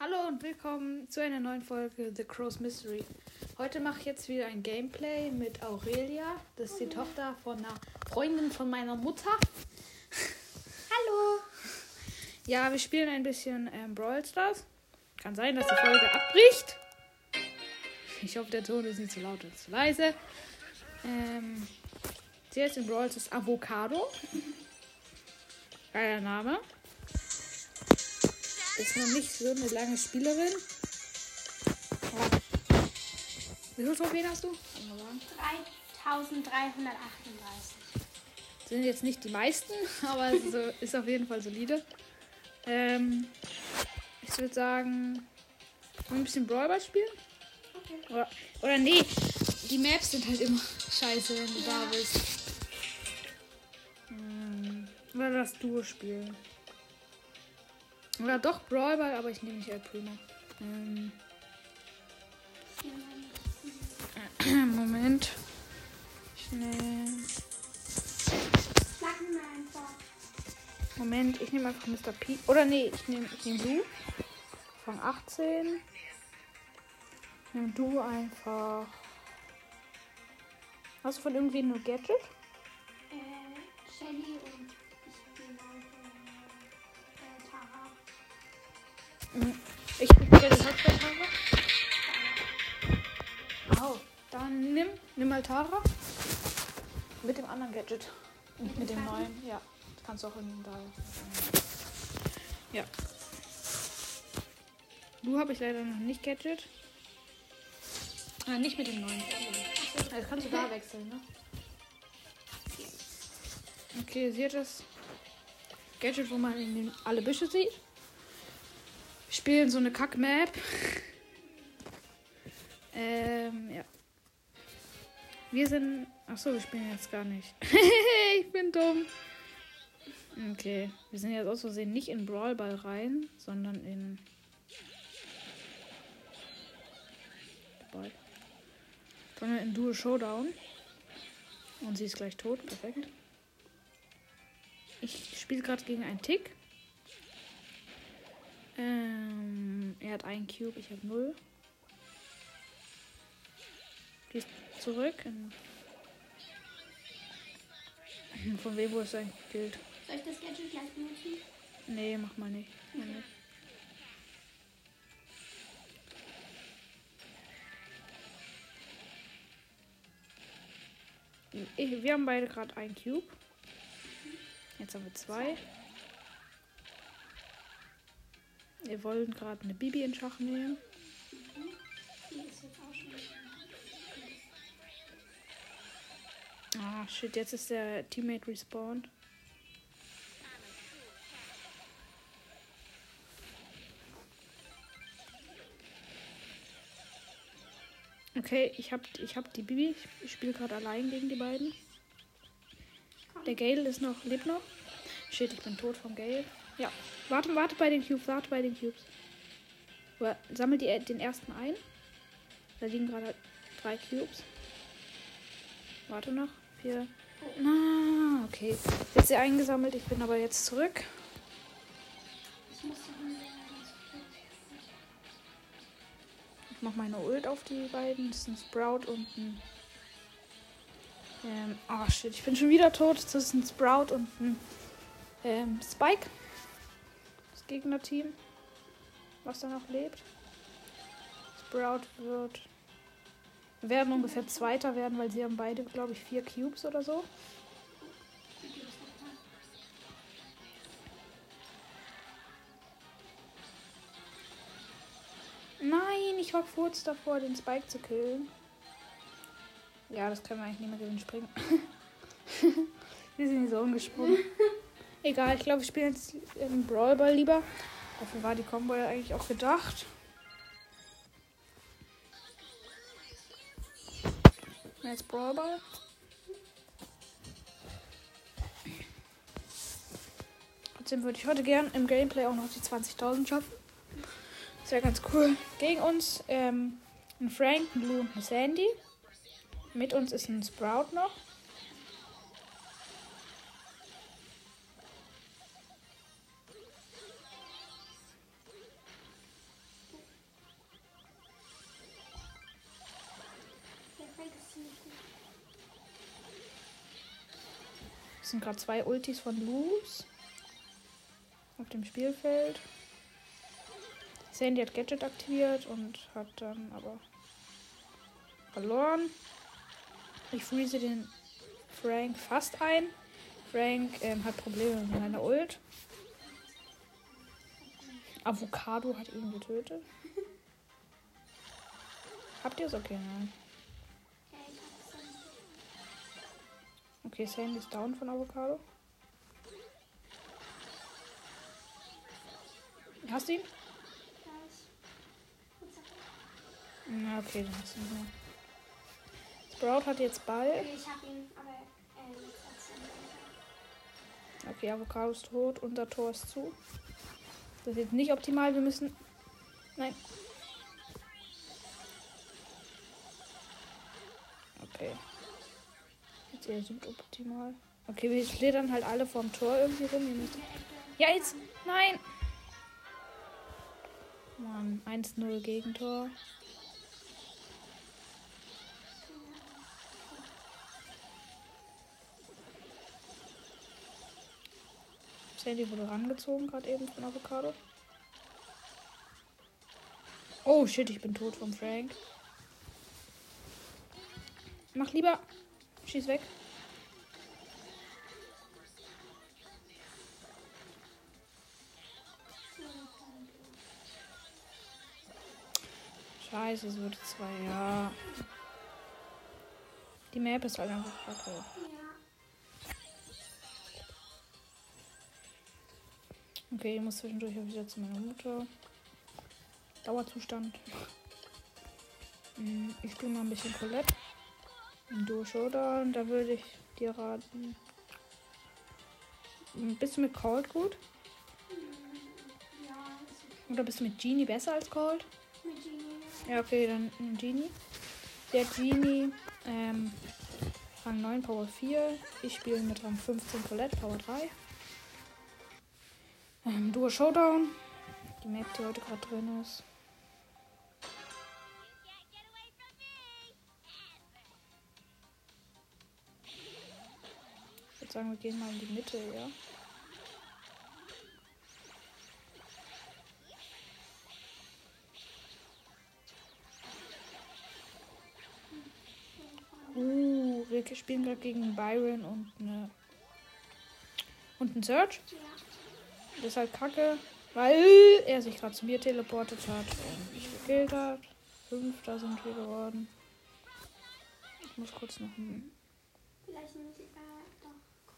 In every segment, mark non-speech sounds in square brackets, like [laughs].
Hallo und willkommen zu einer neuen Folge The Crow's Mystery. Heute mache ich jetzt wieder ein Gameplay mit Aurelia. Das ist die Tochter von einer Freundin von meiner Mutter. Hallo. Ja, wir spielen ein bisschen ähm, Brawl Stars. Kann sein, dass die Folge abbricht. Ich hoffe, der Ton ist nicht zu laut oder zu leise. Ähm, sie heißt in Brawl Stars Avocado. Geiler Name. Ist noch nicht so eine lange Spielerin. Wie viele Trophäen hast du? Kann man sagen. 3338. Sind jetzt nicht die meisten, [laughs] aber es ist, so, ist auf jeden Fall solide. Ähm, ich würde sagen, ein bisschen Brawlball spielen? Okay. Oder, oder nee, die Maps sind halt immer scheiße, wenn du da Ja. bist. Hm, oder das Duo spielen. Oder doch Brawlball, aber ich nehme nicht El Primo. Ähm, [clears throat] Moment. Schnell. Moment, ich nehme einfach Mr. P. Oder nee, ich nehme ich nehm du. Von 18. Nimm du einfach. Hast du von irgendwen nur Gadget? Äh, Shelly Ich probiere den Hotspot Au. Dann nimm, nimm mal Tara. Mit dem anderen Gadget. Nicht mit dem neuen. Ja. Das kannst du auch in da. Ja. Du habe ich leider noch nicht Gadget. Ah, nicht mit dem neuen. Das kannst du da wechseln, ne? Okay, sie hat das Gadget, wo man alle Büsche sieht. Wir spielen so eine Kack-Map. ähm, ja. Wir sind. Achso, wir spielen jetzt gar nicht. [laughs] ich bin dumm. Okay. Wir sind jetzt aus Versehen nicht in Brawlball rein, sondern in. Ball. Sondern in Duo Showdown. Und sie ist gleich tot. Perfekt. Ich spiele gerade gegen einen Tick. Ähm, er hat einen Cube, ich habe null. Die ist zurück. In [clears throat] Von wem wurde es eigentlich gekillt? Soll ich das Gadget gleich benutzen? Nee, mach mal nicht. Mach nicht. Ich, wir haben beide gerade einen Cube. Jetzt haben wir zwei. Wir wollen gerade eine Bibi in Schach nehmen. Ah, shit, jetzt ist der Teammate respawned. Okay, ich hab, ich hab die Bibi. Ich, ich spiele gerade allein gegen die beiden. Der Gale ist noch, lebt noch. Shit, ich bin tot vom Gale. Ja, warte, warte bei den Cubes, warte bei den Cubes. Oder sammel die, den ersten ein. Da liegen gerade drei Cubes. Warte noch. Vier. Na, okay. Jetzt sie eingesammelt. Ich bin aber jetzt zurück. Ich mach meine Ult auf die beiden. Das ist ein Sprout und ein. Ähm, oh shit, ich bin schon wieder tot. Das ist ein Sprout und ein ähm, Spike. Gegnerteam. Was da noch lebt. Sprout wird. Wir werden ungefähr Zweiter werden, weil sie haben beide, glaube ich, vier Cubes oder so. Nein, ich war kurz davor, den Spike zu killen. Ja, das können wir eigentlich nicht mehr gewinnen. Springen. [laughs] wir sind in die Zone gesprungen. [laughs] Egal, ich glaube, wir spielen jetzt im Brawlball lieber. Dafür war die Combo ja eigentlich auch gedacht. Jetzt Brawlball. Trotzdem würde ich heute gern im Gameplay auch noch die 20.000 schaffen. Das wäre ganz cool. Gegen uns ähm, ein Frank, ein Blue und ein Sandy. Mit uns ist ein Sprout noch. Gerade zwei Ultis von Luz auf dem Spielfeld. Sandy hat Gadget aktiviert und hat dann aber verloren. Ich freeze den Frank fast ein. Frank ähm, hat Probleme mit meiner Ult. Avocado hat ihn getötet. Habt ihr es? Okay, nein. Okay, Sandy ist down von Avocado. Hast du ihn? Na, okay, dann hast du ihn. Sprout hat jetzt Ball. Okay, ich hab ihn, aber äh. Okay, Avocado ist tot. Unser Tor ist zu. Das ist jetzt nicht optimal. Wir müssen. Nein. Eher suboptimal. Okay, wir schlittern halt alle vorm Tor irgendwie rum. Ja, jetzt. Nein. Mann, 1-0 Gegentor. Sandy wurde rangezogen gerade eben von Avocado. Oh shit, ich bin tot vom Frank. Mach lieber. Schieß weg. Scheiße, es wird zwei, ja. Die Map ist halt einfach kacke. Okay, ich muss zwischendurch auch wieder zu meiner Mutter. Dauerzustand. Hm, Ich spiele mal ein bisschen Colette. Ein Duo Showdown, da würde ich dir raten. Hm, Bist du mit Cold gut? Ja, ist okay. Oder bist du mit Genie besser als Cold? Mit Genie. Ja, okay, dann nimm Genie. Der Genie, ähm, Rang 9, Power 4. Ich spiele mit Rang 15 Colette, Power 3. Ähm, Duo Showdown. Die Map, die heute gerade drin ist. Ich würde sagen, wir gehen mal in die Mitte, ja. Spielen gerade gegen Byron und eine und einen Search. Ja. Das ist halt kacke, weil er sich gerade zu mir teleportet hat und mich gekillt hat. Fünfter sind wir geworden. Ich muss kurz noch ein-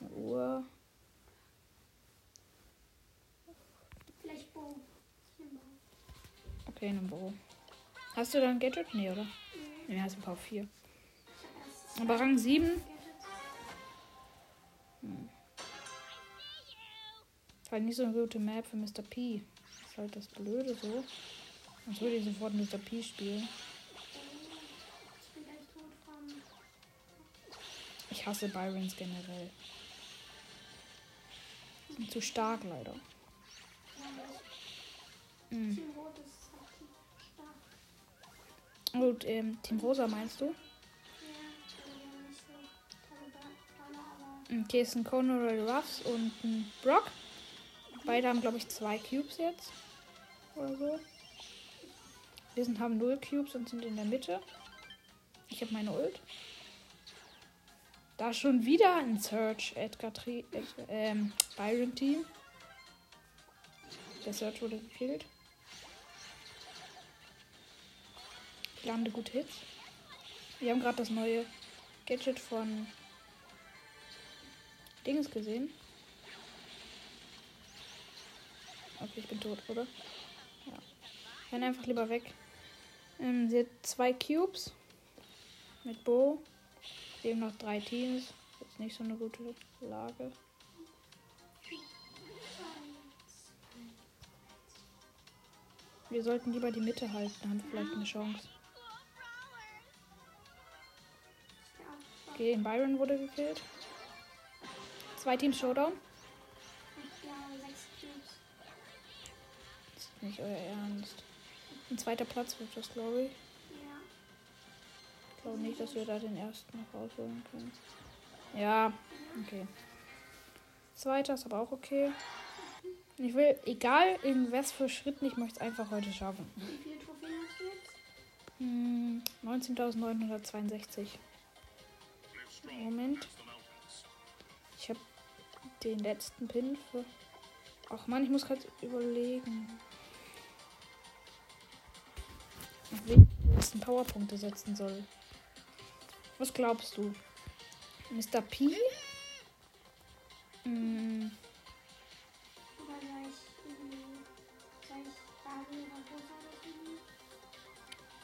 eine Uhr. Vielleicht Bo. Ich. Okay, ein Bo. Hast du da ein Gadget? Nee, oder? Nee, Nee, hast ein paar 4. Aber Rang 7. Gadgets. Ist halt nicht so eine gute Map für Mr. P. Ist halt das Blöde so. Sonst würde ich sofort Mr. P spielen. Ich bin gleich tot vom. Ich hasse Byrons generell. Sind zu stark leider. Mhm. Team Rot ist aktiv stark. Und ähm, Team Rosa meinst du? Okay, es sind Conor Ruffs und ein Brock. Beide haben, glaube ich, zwei Cubes jetzt. Oder so. Wir sind, haben null Cubes und sind in der Mitte. Ich habe meine Ult. Da schon wieder ein Search Edgar Tri äh, ähm, Byron Team. Der Search wurde gekillt. Ich lande gute Hits. Wir haben gerade das neue Gadget von Dings gesehen. Okay, ich bin tot, oder? Ja. Renn einfach lieber weg. Ähm, sie hat zwei Cubes mit Bo. Eben noch drei Teams. Jetzt nicht so eine gute Lage. Wir sollten lieber die Mitte halten, dann haben wir vielleicht eine Chance. Okay, Byron wurde gekillt. Zwei Teams Showdown. ja, sechs Cubes. Das ist nicht euer Ernst. Ein zweiter Platz wird das, glaube ich. Ja. Ich glaube nicht, dass wir da den ersten noch rausholen können. Ja, okay. Zweiter ist aber auch okay. Ich will, egal in was für Schritten, ich möchte es einfach heute schaffen. Wie viele Trophäen hast du jetzt? Hm, 19.962. Moment. Den letzten Pin für. Ach man, ich muss gerade überlegen. Auf wen ich die letzten Powerpunkte setzen soll. Was glaubst du? Mr. P? Hm,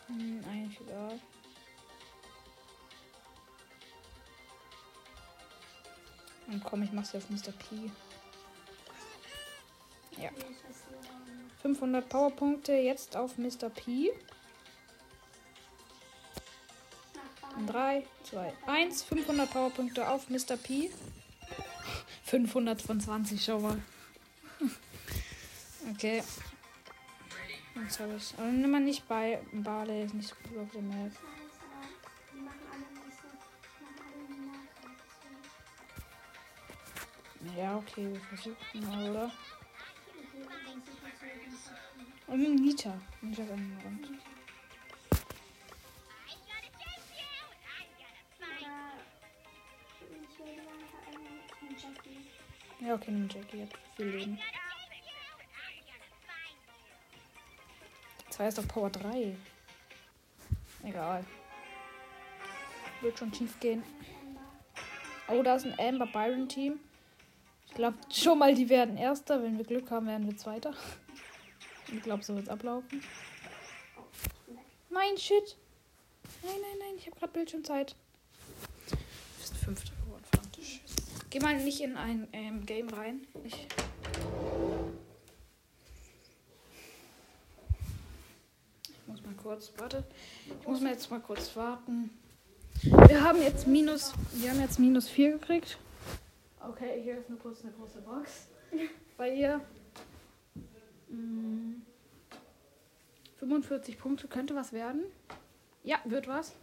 hm, eigentlich egal. Und komm, ich mach's auf Mr. P. Ja. Nee, ich weiß nicht. ähm, 500 Powerpunkte jetzt auf Mr. P. Nach In Barbie. 3, 2, 1. 500 Powerpunkte auf Mr. P. 500 von 20, schau mal. [laughs] Okay. Jetzt habe ich. Aber nimm mal nicht bei Barley, ist nicht so gut auf der Map. Okay, wir versuchen mal, oder? Und Nita. Nita ist an den Rand. Oder ich will lieber einfach einen Jackie. Ja, okay, nimm Jackie, hat viel Leben. Zwei ist doch Power 3. Egal. Wird schon tief gehen. Oh, da ist ein Amber Byron Team. Ich glaube schon mal, die werden Erster. Wenn wir Glück haben, werden wir Zweiter. Ich glaube, so wird es ablaufen. Nein, shit. Nein, nein, nein. Ich habe gerade Bildschirmzeit. Wir sind Fünfter geworden. Verdammte Scheiße. Geh mal nicht in ein ähm, Game rein. Ich. Ich muss mal kurz. Warte. Ich muss mal jetzt mal kurz warten. Wir haben jetzt minus. Wir haben jetzt minus 4 gekriegt. Okay, hier ist nur kurz eine große Box. [laughs] Bei ihr. Mm, 45 Punkte könnte was werden. Ja, wird was.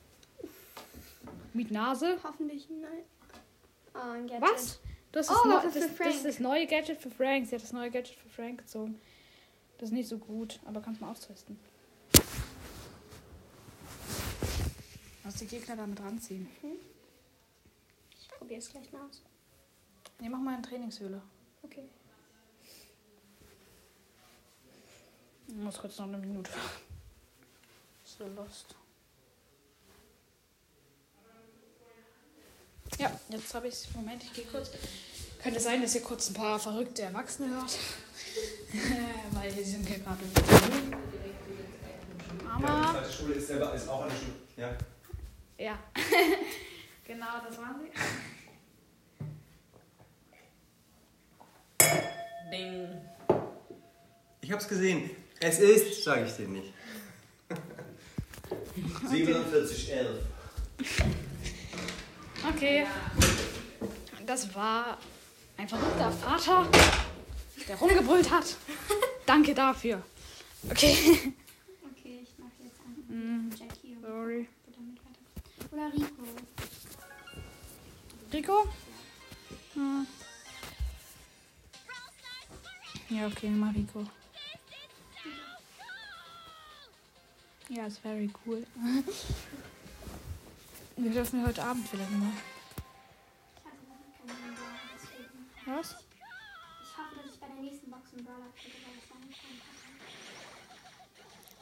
Mit Nase. Hoffentlich nein. Oh, ein Gadget. Was? Das ist, Oh, neu, für das, das Frank. ist das neue Gadget für Frank. Sie hat das neue Gadget für Frank gezogen. Das ist nicht so gut, aber kannst mal austesten. Lass die Gegner damit ranziehen. Ich probiere es gleich mal aus. Ne, mach mal eine Trainingshöhle. Okay. Ich muss kurz noch eine Minute. So lost. Ja, jetzt habe ich Moment, ich gehe kurz. Könnte sein, dass ihr kurz ein paar verrückte Erwachsene hört. [laughs] Weil hier sind hier gerade. Mama. Die Schule ist selber ist auch eine Schule. Ja. Ja. [laughs] genau, das waren sie. Ding. Ich hab's gesehen. Es ist, sage ich dir nicht. [laughs] 4711. Okay. Das war ein verrückter Vater, der rumgebrüllt hat. [laughs] Danke dafür. Okay. Okay, ich mache jetzt an. Mm, Jackie sorry. oder Rico. Rico? Hm. Ja, okay, mal Rico. Ja, ist very cool. [laughs] Wir dürfen wir heute Abend vielleicht mal. Was? Ich hoffe, dass ich bei der nächsten Box einen Brawler kriege, weil ich lange keinen hatte.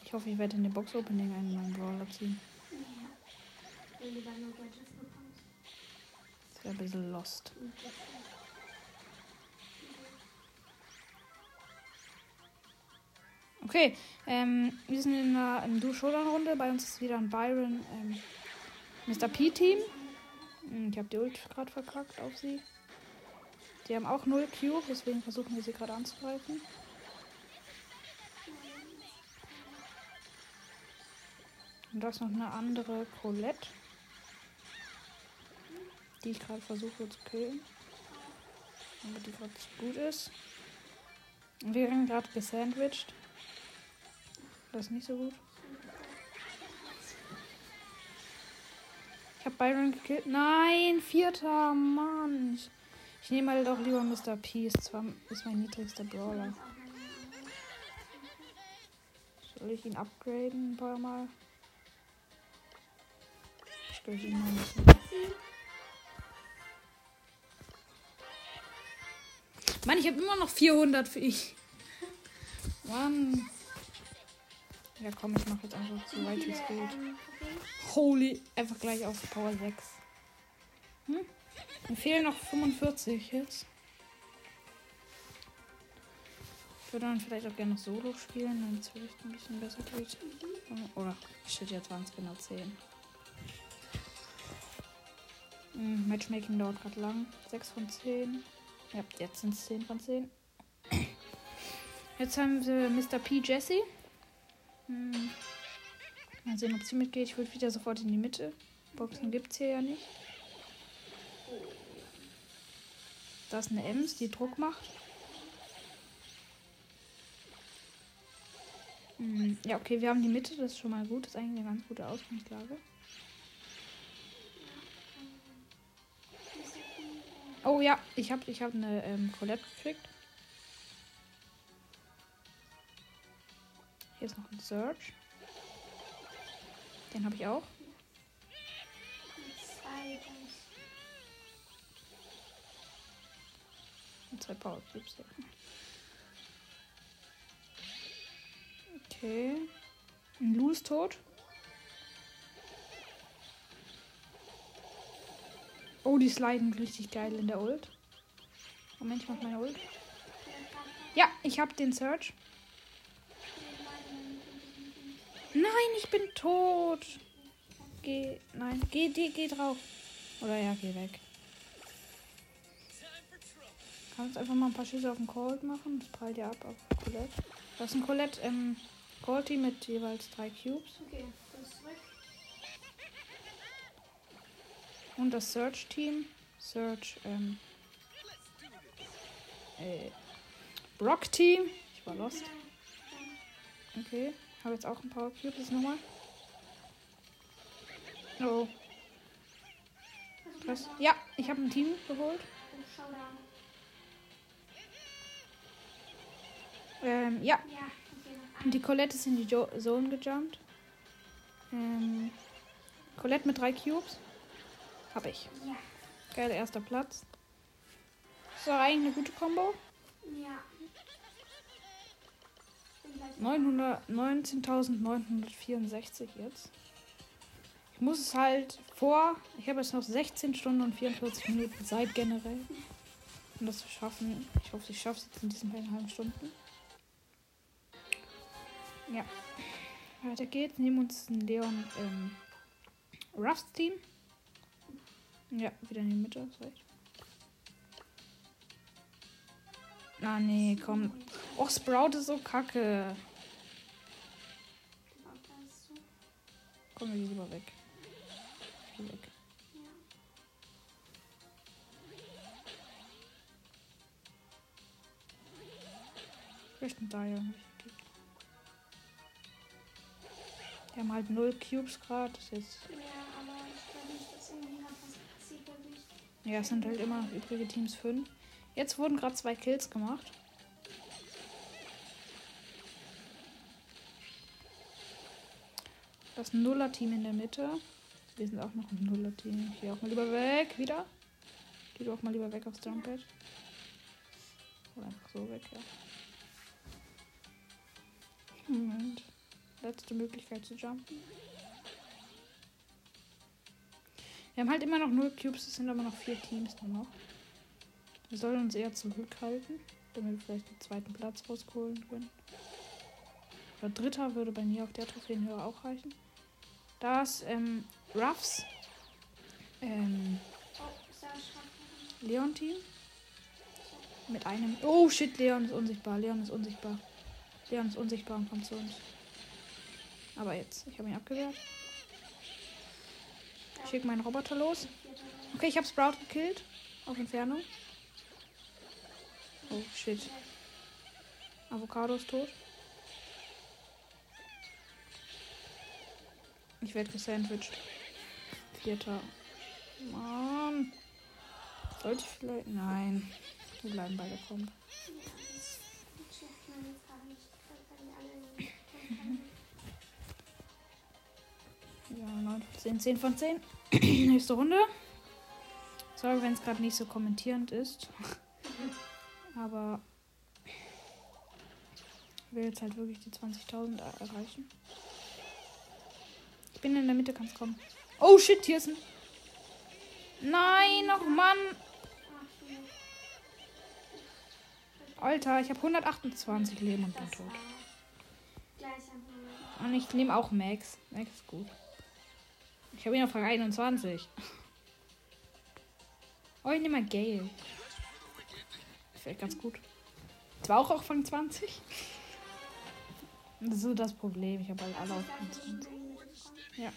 Ich hoffe, ich werde in der Box-Opening einen neuen Brawler ziehen. Bekommen. Das wäre ein bisschen lost. Okay, ähm, wir sind in einer in Duo-Showdown-Runde. Bei uns ist wieder ein Byron ähm, Mr. P-Team. Hm, Ich habe die Ult gerade verkackt auf sie. Die haben auch 0 Q, deswegen versuchen wir sie gerade anzugreifen. Und da ist noch eine andere Colette, die ich gerade versuche zu killen. Aber die gerade gut ist. Wir werden gerade gesandwiched. Das ist nicht so gut. Ich habe Byron gekillt. Nein, vierter Mann. Ich Ich nehme halt auch lieber Mr. P. Ist zwar ist mein niedrigster Brawler. Soll ich ihn upgraden ein paar Mal? Ich grade ihn mal ein bisschen. Mann, ich habe immer noch 400 für ich. Mann. Ja, komm, ich mache jetzt einfach so weit wie es geht. Holy, einfach gleich auf Power 6. Hm? Mir fehlen noch 45 jetzt. Ich würde dann vielleicht auch gerne noch Solo spielen, damit es vielleicht ein bisschen besser geht. Oder shit, jetzt waren es genau 10. Hm, Matchmaking dauert gerade lang. 6 von 10. Ja, jetzt sind es 10 von 10. Jetzt haben wir Mr. P. Jesse. Hm. Mal sehen, ob sie mitgeht. Ich würde wieder sofort in die Mitte. Boxen gibt es hier ja nicht. Da ist eine Ems, die Druck macht. Hm, Ja, okay, wir haben die Mitte, das ist schon mal gut. Das ist eigentlich eine ganz gute Ausgangslage. Oh ja, ich habe ich hab eine ähm, Colette gekriegt. Hier ist noch ein Search. Den habe ich auch. Und zwei Power Cubes. Okay. Ein Lu ist tot. Oh, die sliden richtig geil in der Ult. Moment, ich mach meine Ult. Ja, ich hab den Search. Nein, ich bin tot. Geh, nein, geh, geh, geh drauf. Oder ja, geh weg. Kannst einfach mal ein paar Schüsse auf den Colt machen. Das prallt ja ab auf Colette. Das ist ein Colette ähm, Colty mit jeweils drei Cubes. Okay, das ist zurück. Und das Search Team. Search, ähm. Äh, Brock Team. Ich war lost. Okay. Habe jetzt auch ein Power Cube. Das nochmal. Oh. Was? Ja, ich habe ein Team geholt. Ähm, ja. Die Colette ist in die jo Zone gejumpt. Ähm, Colette mit drei Cubes. Hab ich. Ja. Geiler erster Platz. Doch eigentlich eine gute Combo. Ja. Bin gleich 900 19.964 jetzt. Ich muss es halt vor. Ich habe jetzt noch 16 Stunden und 44 Minuten Zeit generell. Um das zu schaffen. Ich hoffe, ich schaffe es jetzt in diesen beiden halben Stunden. Ja. Weiter geht's. Nehmen uns ein Leon ähm, Ruffs Team. Ja, wieder in die Mitte. ist recht. Ah, nee, komm. Och, Sprout ist so kacke. Komm, wir lieber weg. Ich geh weg. Ja. Vielleicht ein gekriegt. Die haben halt null Cubes gerade. Das ist jetzt. Ja, aber ich glaube nicht, dass irgendwie gerade was passiert. Ja, es sind halt immer übrige Teams fünf. Jetzt wurden gerade zwei Kills gemacht. Das Nuller-Team in der Mitte. Wir sind auch noch ein Nuller-Team. Ich geh auch mal lieber weg. Wieder. Geh du auch mal lieber weg aufs Jumppad. Oder einfach so weg, ja. Moment. Letzte Möglichkeit zu jumpen. Wir haben halt immer noch null Cubes, es sind aber noch vier Teams nur noch. Wir sollen uns eher zurückhalten, damit wir vielleicht den zweiten Platz rausholen können. Oder dritter würde bei mir auf der Trophäenhöhe auch reichen. Das ähm, Ruffs ähm? Leon-Team. Mit einem. Oh shit, Leon ist unsichtbar. Leon ist unsichtbar. Leon ist unsichtbar und kommt zu uns. Aber jetzt, ich habe ihn abgewehrt. Ich schicke meinen Roboter los. Okay, ich habe Sprout gekillt. Auf Entfernung. Oh shit. Avocado ist tot. Ich werde gesandwiched. Vierter. Mann. Sollte ich vielleicht. Nein. Wir bleiben bei der Komp. Ja, das schlägt man jetzt gerade nicht, weil die alle in den Ja, 9 von 10, 10 von 10. [clears throat] Nächste Runde. Sorry, wenn es gerade nicht so kommentierend ist. Aber ich will jetzt halt wirklich die 20.000 er- erreichen. Ich bin in der Mitte, kannst kommen. Oh shit, hier ist ein. Nein, noch Mann. Alter, ich habe 128 Leben und bin tot. Und ich nehme auch Max. Max ist gut. Ich habe ihn auf Rang 21. Oh, ich nehme mal Gale. Fällt ganz gut. Zwar auch auf Rang 20. Das ist so das Problem. Ich habe halt alle auf Rang 20. Ja.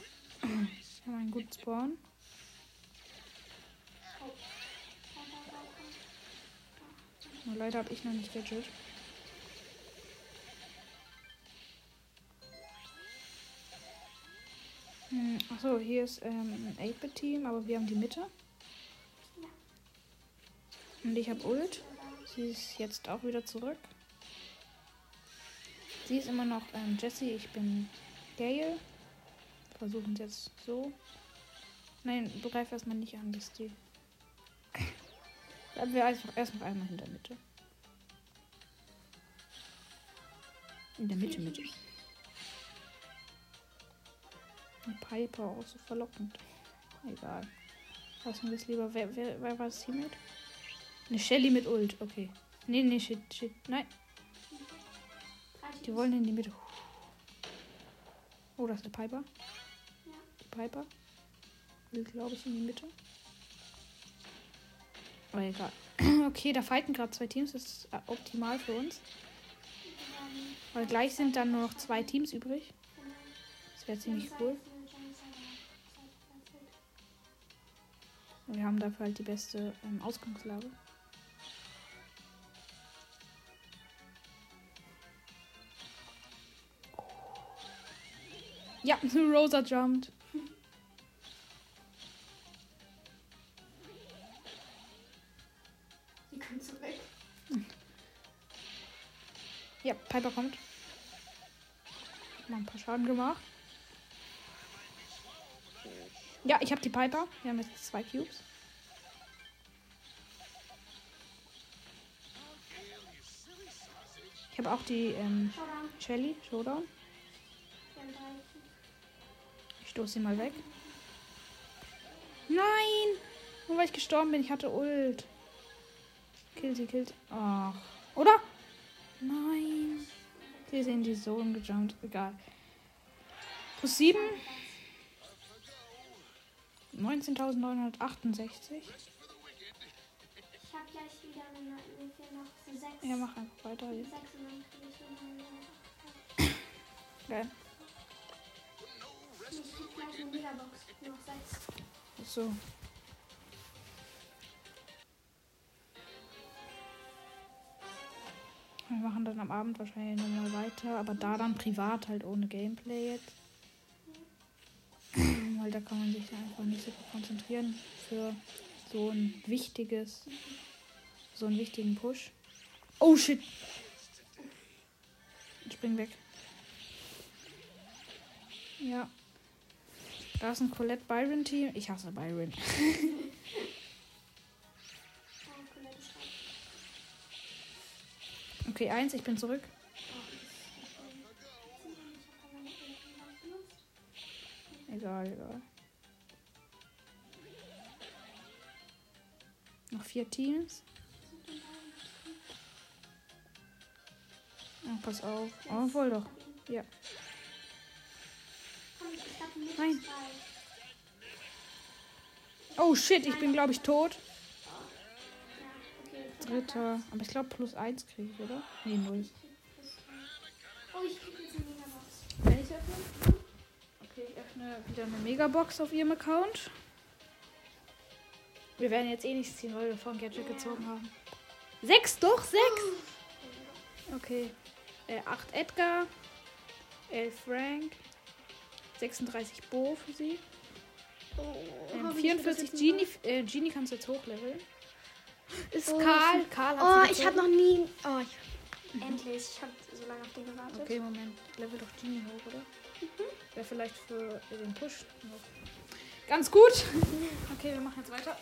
Ich habe einen guten Spawn. Nur leider habe ich noch nicht Gadget. Hm, achso, hier ist ähm, ein 8-Bit-Team, aber wir haben die Mitte. Und ich habe Ult. Sie ist jetzt auch wieder zurück. Sie ist immer noch ähm, Jessie, ich bin Gale. Versuchen es jetzt so. Nein, begreif erstmal nicht an, dass die. Bleiben wir einfach erst noch einmal in der Mitte. In der Mitte, Mitte. Ein Piper auch so verlockend. Egal. Lassen wir es lieber. Wer, wer, wer war das Teammate? Eine Shelly mit Ult, okay. Nee, nee, shit, shit. Nein, die wollen in die Mitte. Oh, das ist eine Piper. Die Piper. Will, glaube ich, in die Mitte. Aber egal. [clears throat] Okay, da fighten gerade zwei Teams. Das ist äh, optimal für uns. Weil gleich sind dann nur noch zwei Teams übrig. Das wäre ziemlich cool. Wir haben dafür halt die beste ähm, Ausgangslage. Ja, [laughs] Rosa jumped. Die kommt zurück. Ja, Piper kommt. Mal ein paar Schaden gemacht. Ja, ich habe die Piper. Wir haben jetzt zwei Cubes. Ich habe auch die ähm, Showdown. Shelly, Showdown. Stoße sie mal weg. Nein! Nur weil ich gestorben bin, ich hatte Ult. Kill sie, kill sie. Ach. Oder? Nein. Sie ist in die Zone gejumpt. Egal. Plus 7. 19.968. Ich habe gleich wieder eine, noch sechs. Ja, mach einfach weiter. Jetzt. und kriege ich gleich eine Megabox. Noch sechs. So. Wir machen dann am Abend wahrscheinlich nochmal weiter, aber da dann privat halt ohne Gameplay jetzt. [clears throat] Weil da kann man sich dann einfach nicht so konzentrieren für so ein wichtiges, so einen wichtigen Push. Oh shit! Ich spring weg. Ja. Da ist ein Colette Byron Team. Ich hasse Byron. [laughs] Okay, eins, ich bin zurück. Egal, egal. Noch vier Teams. Oh, pass auf. Oh, voll doch. Ja. Nein. Oh shit, ich bin glaube ich tot. Dritter. Aber ich glaube plus eins kriege ich, oder? Nee, null. Oh, ich krieg jetzt eine Megabox. Kann ich öffnen? Okay, ich öffne wieder eine Megabox auf ihrem Account. Wir werden jetzt eh nichts ziehen, weil wir vorhin Gadget gezogen haben. Sechs, doch, sechs! Okay. Äh, 8 Edgar, 11 Frank, 36 Bo für sie, Oh, ähm, hoffentlich wird das 44 jetzt Genie. Äh, Genie kannst du jetzt hochleveln. Ist Oh, Karl. Karl Oh, ich habe noch nie. Oh, ich, endlich. Ich habe so lange auf den gewartet. Okay, Moment. Level doch Genie hoch, oder? Wäre vielleicht für den Push noch. Ganz gut. [laughs] Okay, wir machen jetzt weiter.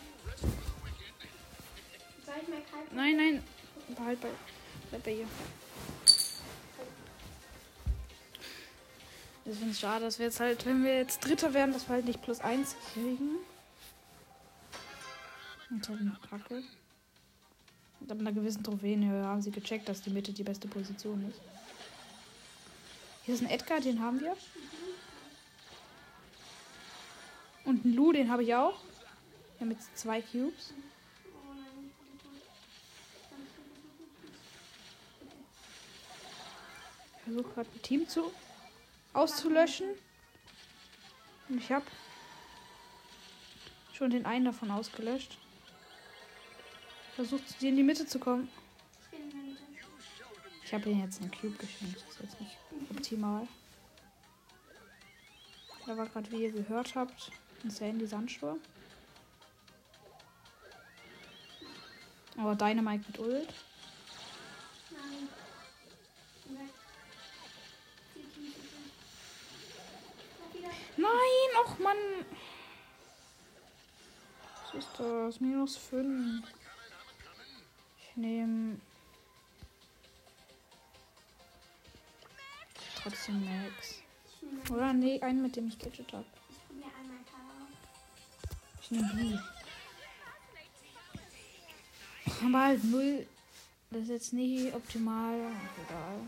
Soll ich mal? Nein, nein. Behalt bei, bleib bei ihr. Ich finde es schade, dass wir jetzt halt, wenn wir jetzt Dritter werden, dass wir halt nicht plus eins kriegen. Und halt eine Kacke. Und ab einer gewissen Trophäenhöhe haben sie gecheckt, dass die Mitte die beste Position ist. Hier ist ein Edgar, den haben wir. Und ein Lu, den habe ich auch. Wir haben jetzt zwei Cubes. Ich versuche gerade ein Team zu auszulöschen. Und ich habe schon den einen davon ausgelöscht. Versucht dir in die Mitte zu kommen. ich habe ihm jetzt einen Cube geschenkt. Das ist jetzt nicht optimal. Da war gerade, wie ihr gehört habt, ein Sandy Sandsturm. Aber Dynamite mit Ult. Nein, och Mann. Was ist das? Minus 5. Ich nehme. Trotzdem Max. Oder? Nee, einen, mit dem ich Gadget habe. ich nehme die. Aber halt null. Das ist jetzt nicht optimal. Egal.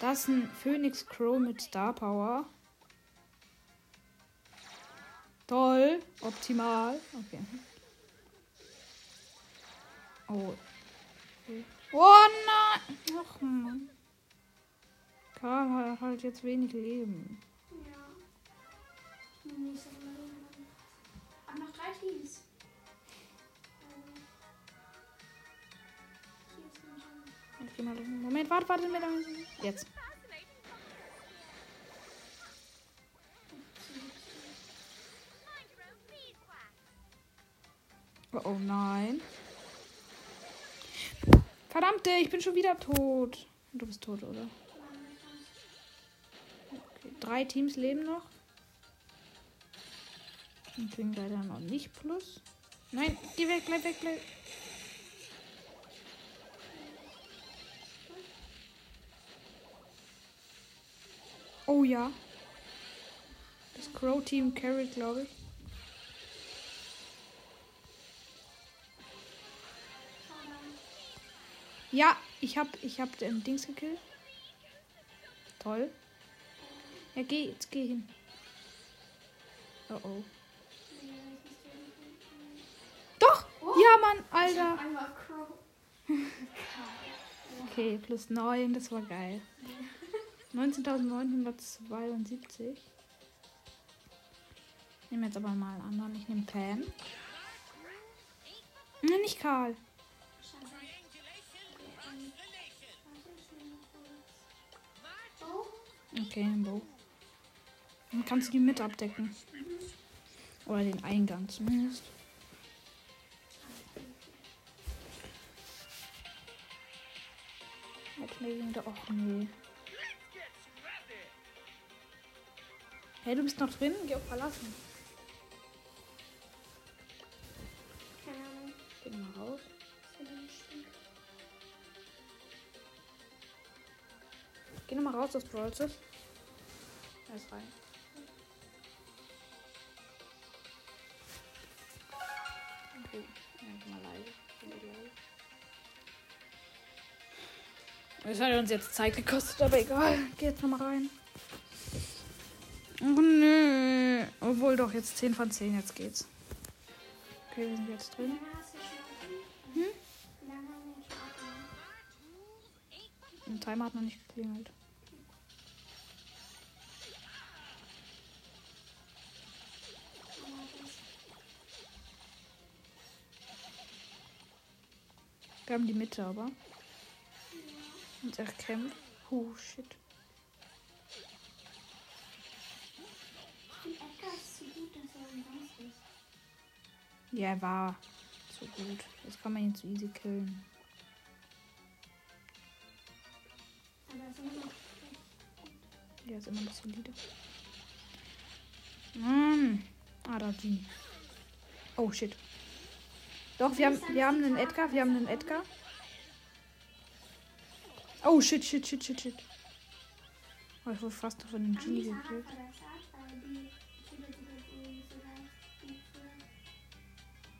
Das ist ein Phoenix Crow mit Star Power. Toll. Optimal. Okay. Oh. Oh nein. Ach Mann. Karl hat halt jetzt wenig Leben. Ja. Nicht so Leben. Aber noch drei Teams. Moment, warte, warte mir. Jetzt. Oh, nein. Verdammte, ich bin schon wieder tot. Du bist tot, oder? Okay, drei Teams leben noch. Und kriegen leider noch nicht plus. Nein, geh weg, bleib weg, bleib. Oh ja. Das Crow-Team carried, glaube ich. Ja, ich hab, ich hab den Dings gekillt. Toll. Ja, geh, jetzt geh hin. Oh oh. Doch! Ja, Mann, Alter. [laughs] Okay, plus 9, das war geil. 19.972. Ich nehme jetzt aber mal einen anderen. Ich nehme Pam. Ne, nicht Karl. Okay, ein Bow. Dann kannst du die mit abdecken. Oder den Eingang zumindest. Weglegen da. Och nee. Hey, du bist noch drin? Geh auf verlassen. Raus aus Brawl Stars. Ist rein. Okay, mal leise. Das hat uns jetzt Zeit gekostet, aber egal. Geh jetzt nochmal rein. Oh nö. Obwohl doch jetzt 10 von 10, jetzt geht's. Okay, wir sind jetzt drin. offen? Ein Timer hat noch nicht geklingelt. Wir haben die Mitte aber. Und er kämpft. Oh shit. Zu. Ja, er war so gut. Jetzt kann man ihn zu easy killen. Es ist immer noch solide. Mann. Ah, da die. Oh, shit. Doch, wir haben, wir haben einen Edgar. Wir haben einen Edgar. Oh, shit, shit, shit, shit, shit. Oh, ich wurde fast von dem Genie gekillt.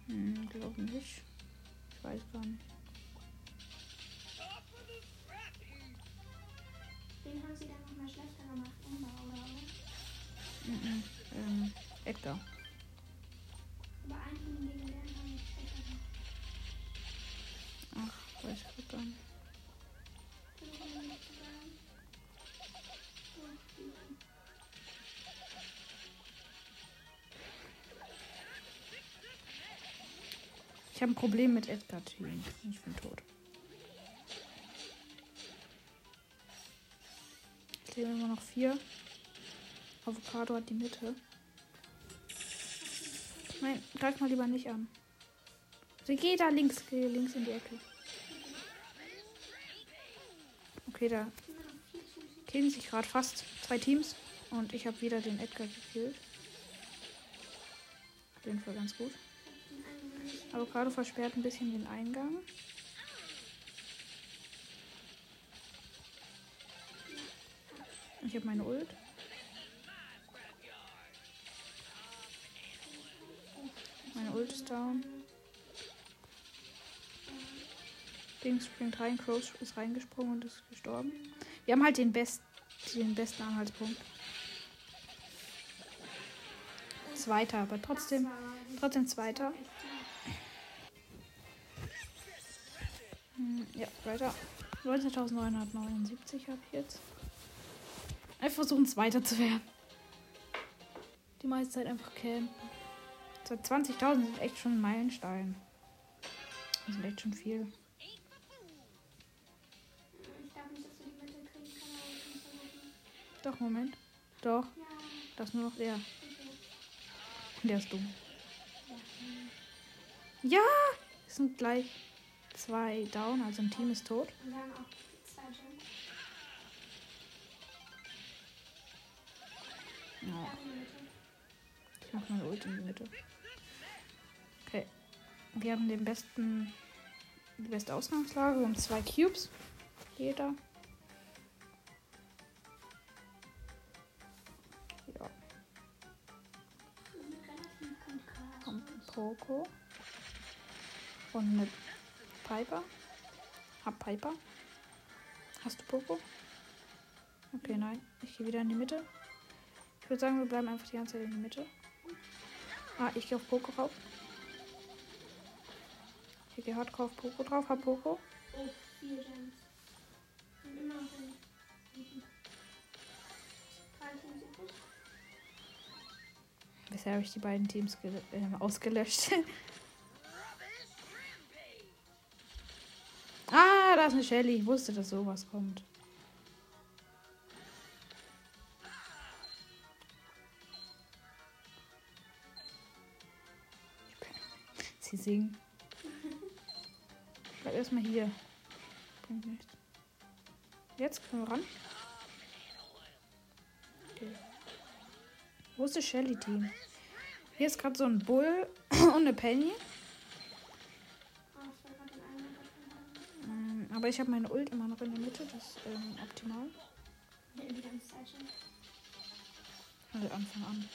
Hm, glaube nicht. Ich weiß gar nicht. Den haben sie dann nochmal schlechter gemacht, oder? Mhm. Ähm, Edgar. Ich habe ein Problem mit Edgar Team. Ich bin tot. Es leben immer noch vier. Avocado hat die Mitte. Nein, greif mal lieber nicht an. Sie geht da links, geh links in die Ecke. Okay, da killen sich gerade fast zwei Teams. Und ich habe wieder den Edgar gekillt. Auf jeden Fall ganz gut. Avocado versperrt ein bisschen den Eingang. Ich habe meine Ult. Meine Ult ist down. Ding springt rein, Crow ist reingesprungen und ist gestorben. Wir haben halt den, best, den besten Anhaltspunkt. Zweiter, aber trotzdem, trotzdem Zweiter. Ja, weiter. 19.979 habe ich jetzt. Einfach versuchen, Zweiter zu werden. Die meiste Zeit einfach campen. Seit 20.000 sind echt schon ein Meilenstein. Das sind echt schon viel. Die. Doch, Moment. Doch, Ja, das ist nur noch der. Der ist dumm. Ja! Es sind gleich zwei down, also ein Team ist tot. Und Mitte. Ich mach meine Ult in die Mitte. Okay. Wir haben den besten, die beste Ausgangslage. Haben zwei Cubes. Jeder. Ja, kommt Poco. Und eine Piper. Hab Piper. Hast du Poco? Okay, nein. Ich gehe wieder in die Mitte. Ich würde sagen, wir bleiben einfach die ganze Zeit in der Mitte. Ah, ich gehe auf Poco rauf. Ich gehe hardcore auf Poco drauf. Hab Poco. Oh, vier Gems. Und immer noch. Bisher habe ich die beiden Teams äh, ausgelöscht. [laughs] ist eine Shelly. Ich wusste, dass sowas kommt. Sie singen. Bleib erstmal hier. Jetzt können wir ran. Okay. Wo ist das Shelly-Team? Hier ist gerade so ein Bull [clears throat] und eine Penny. Aber ich habe meine Ult immer noch in der Mitte. Das ist ähm, optimal. Also Anfang an.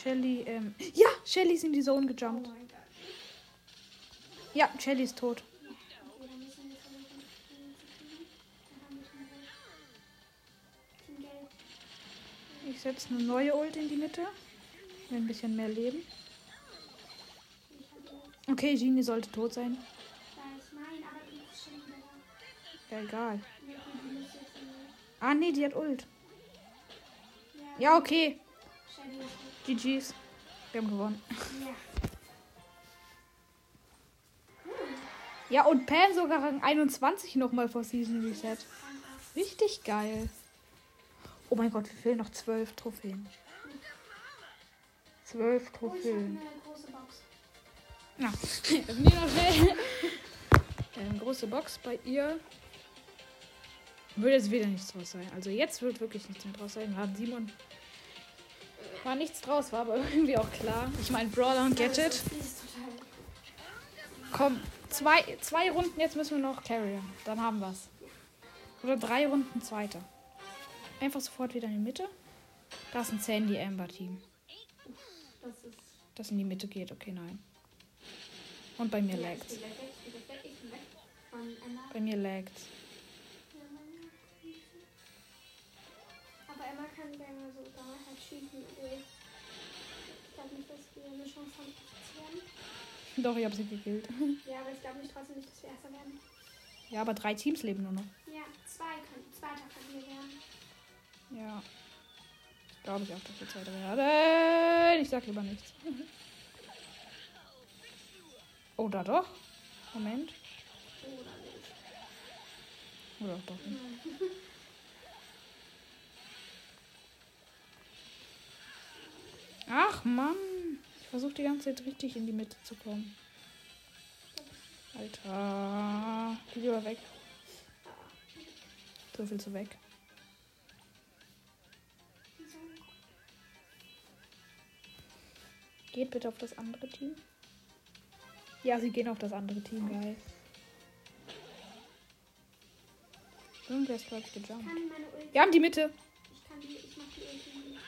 Shelly. Ähm. Ja! Shelly ist in die Zone Oh gejumpt. Gott. Ja, Shelly ist tot. Ich setze eine neue Ult in die Mitte. Will ein bisschen mehr Leben. Okay, Genie sollte tot sein. Aber jetzt ist Shelly wieder da. Ja, egal. Ja, die die- Ah, nee, die hat Ult. Ja, Ja, okay. GG's. Wir haben gewonnen. Ja. Ja, und Pam sogar Rang 21 nochmal vor Season Reset. Richtig geil. Oh mein Gott, wir fehlen noch zwölf Trophäen. Zwölf Oh, ich Trophäen. eine große Box. Na, wir [laughs] noch schnell. Ähm, große Box bei ihr. Würde jetzt wieder nichts draus sein. Also jetzt wird wirklich nichts mehr draus sein. War Simon. War nichts draus, war aber [laughs] irgendwie auch klar. Ich meine, Brawler und Gadget. Komm, zwei, zwei Runden, jetzt müssen wir noch Carrier. Dann haben wir's. Oder drei Runden Zweiter. Einfach sofort wieder in die Mitte. Da ist ein Sandy Amber Team. Das ist. Das in die Mitte geht, okay, nein. Und bei mir laggt. Bei mir laggt. Aber Emma kann gerne so da halt schießen. äh, Ich glaube nicht, dass wir eine Chance haben, zu werden. [laughs] Doch, ich habe sie gekillt. [laughs] Ja, aber ich glaube nicht trotzdem nicht, dass wir Erster werden. Ja, aber drei Teams leben nur noch. Ja, zwei können. Zweiter können wir werden. Ja. Glaube ich auch, dass wir Zweiter werden. Ich sag lieber nichts. [laughs] Oder doch? Moment. Oder. Oder nicht. Ach Mann. Ich versuche die ganze Zeit richtig in die Mitte zu kommen. Alter. Geh lieber weg. So viel zu weg. Geht bitte auf das andere Team. Ja, sie gehen auf das andere Team, geil. Irgendwer ist, glaube ich, Ich gejumpt. Wir haben die Mitte. Ich kann die. Ich mach die Ulti. nicht.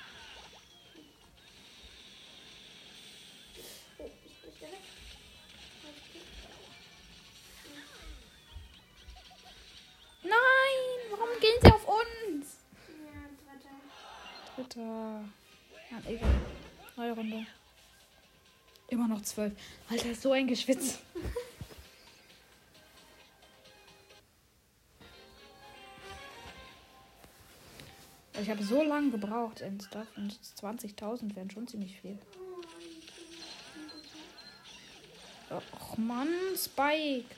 Oh, ich bin wieder weg. Nein! Warum gehen sie auf uns? Ja, dritter. Dritter. Ja, egal. Neue Runde. Immer noch zwölf. Alter, so ein Geschwitz. [laughs] Ich habe so lange gebraucht in Stuff und jetzt 20.000 wären schon ziemlich viel. Och Mann, Spike.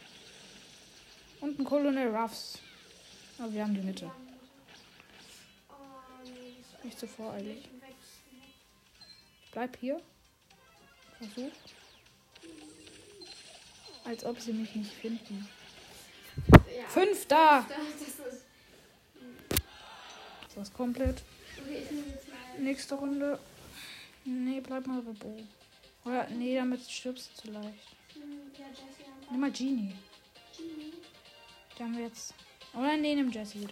Und ein Colonel Ruffs. Aber wir haben die Mitte. Das Nicht zu voreilig. Weg. Ich bleib hier. Versuch. Als ob sie mich nicht finden. Ja. Fünf da! Ist komplett. Ich. Nächste Runde. Nee, bleib mal bei Bo. Oder, nee, damit stirbst du zu leicht. Hm. Nimm mal Genie. Die haben wir jetzt. Oder nee, nimm Jessie.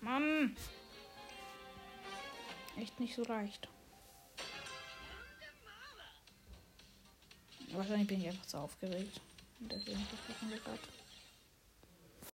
Mann! Echt nicht so leicht. Wahrscheinlich bin ich einfach zu aufgeregt. Und deswegen versuchen wir gerade.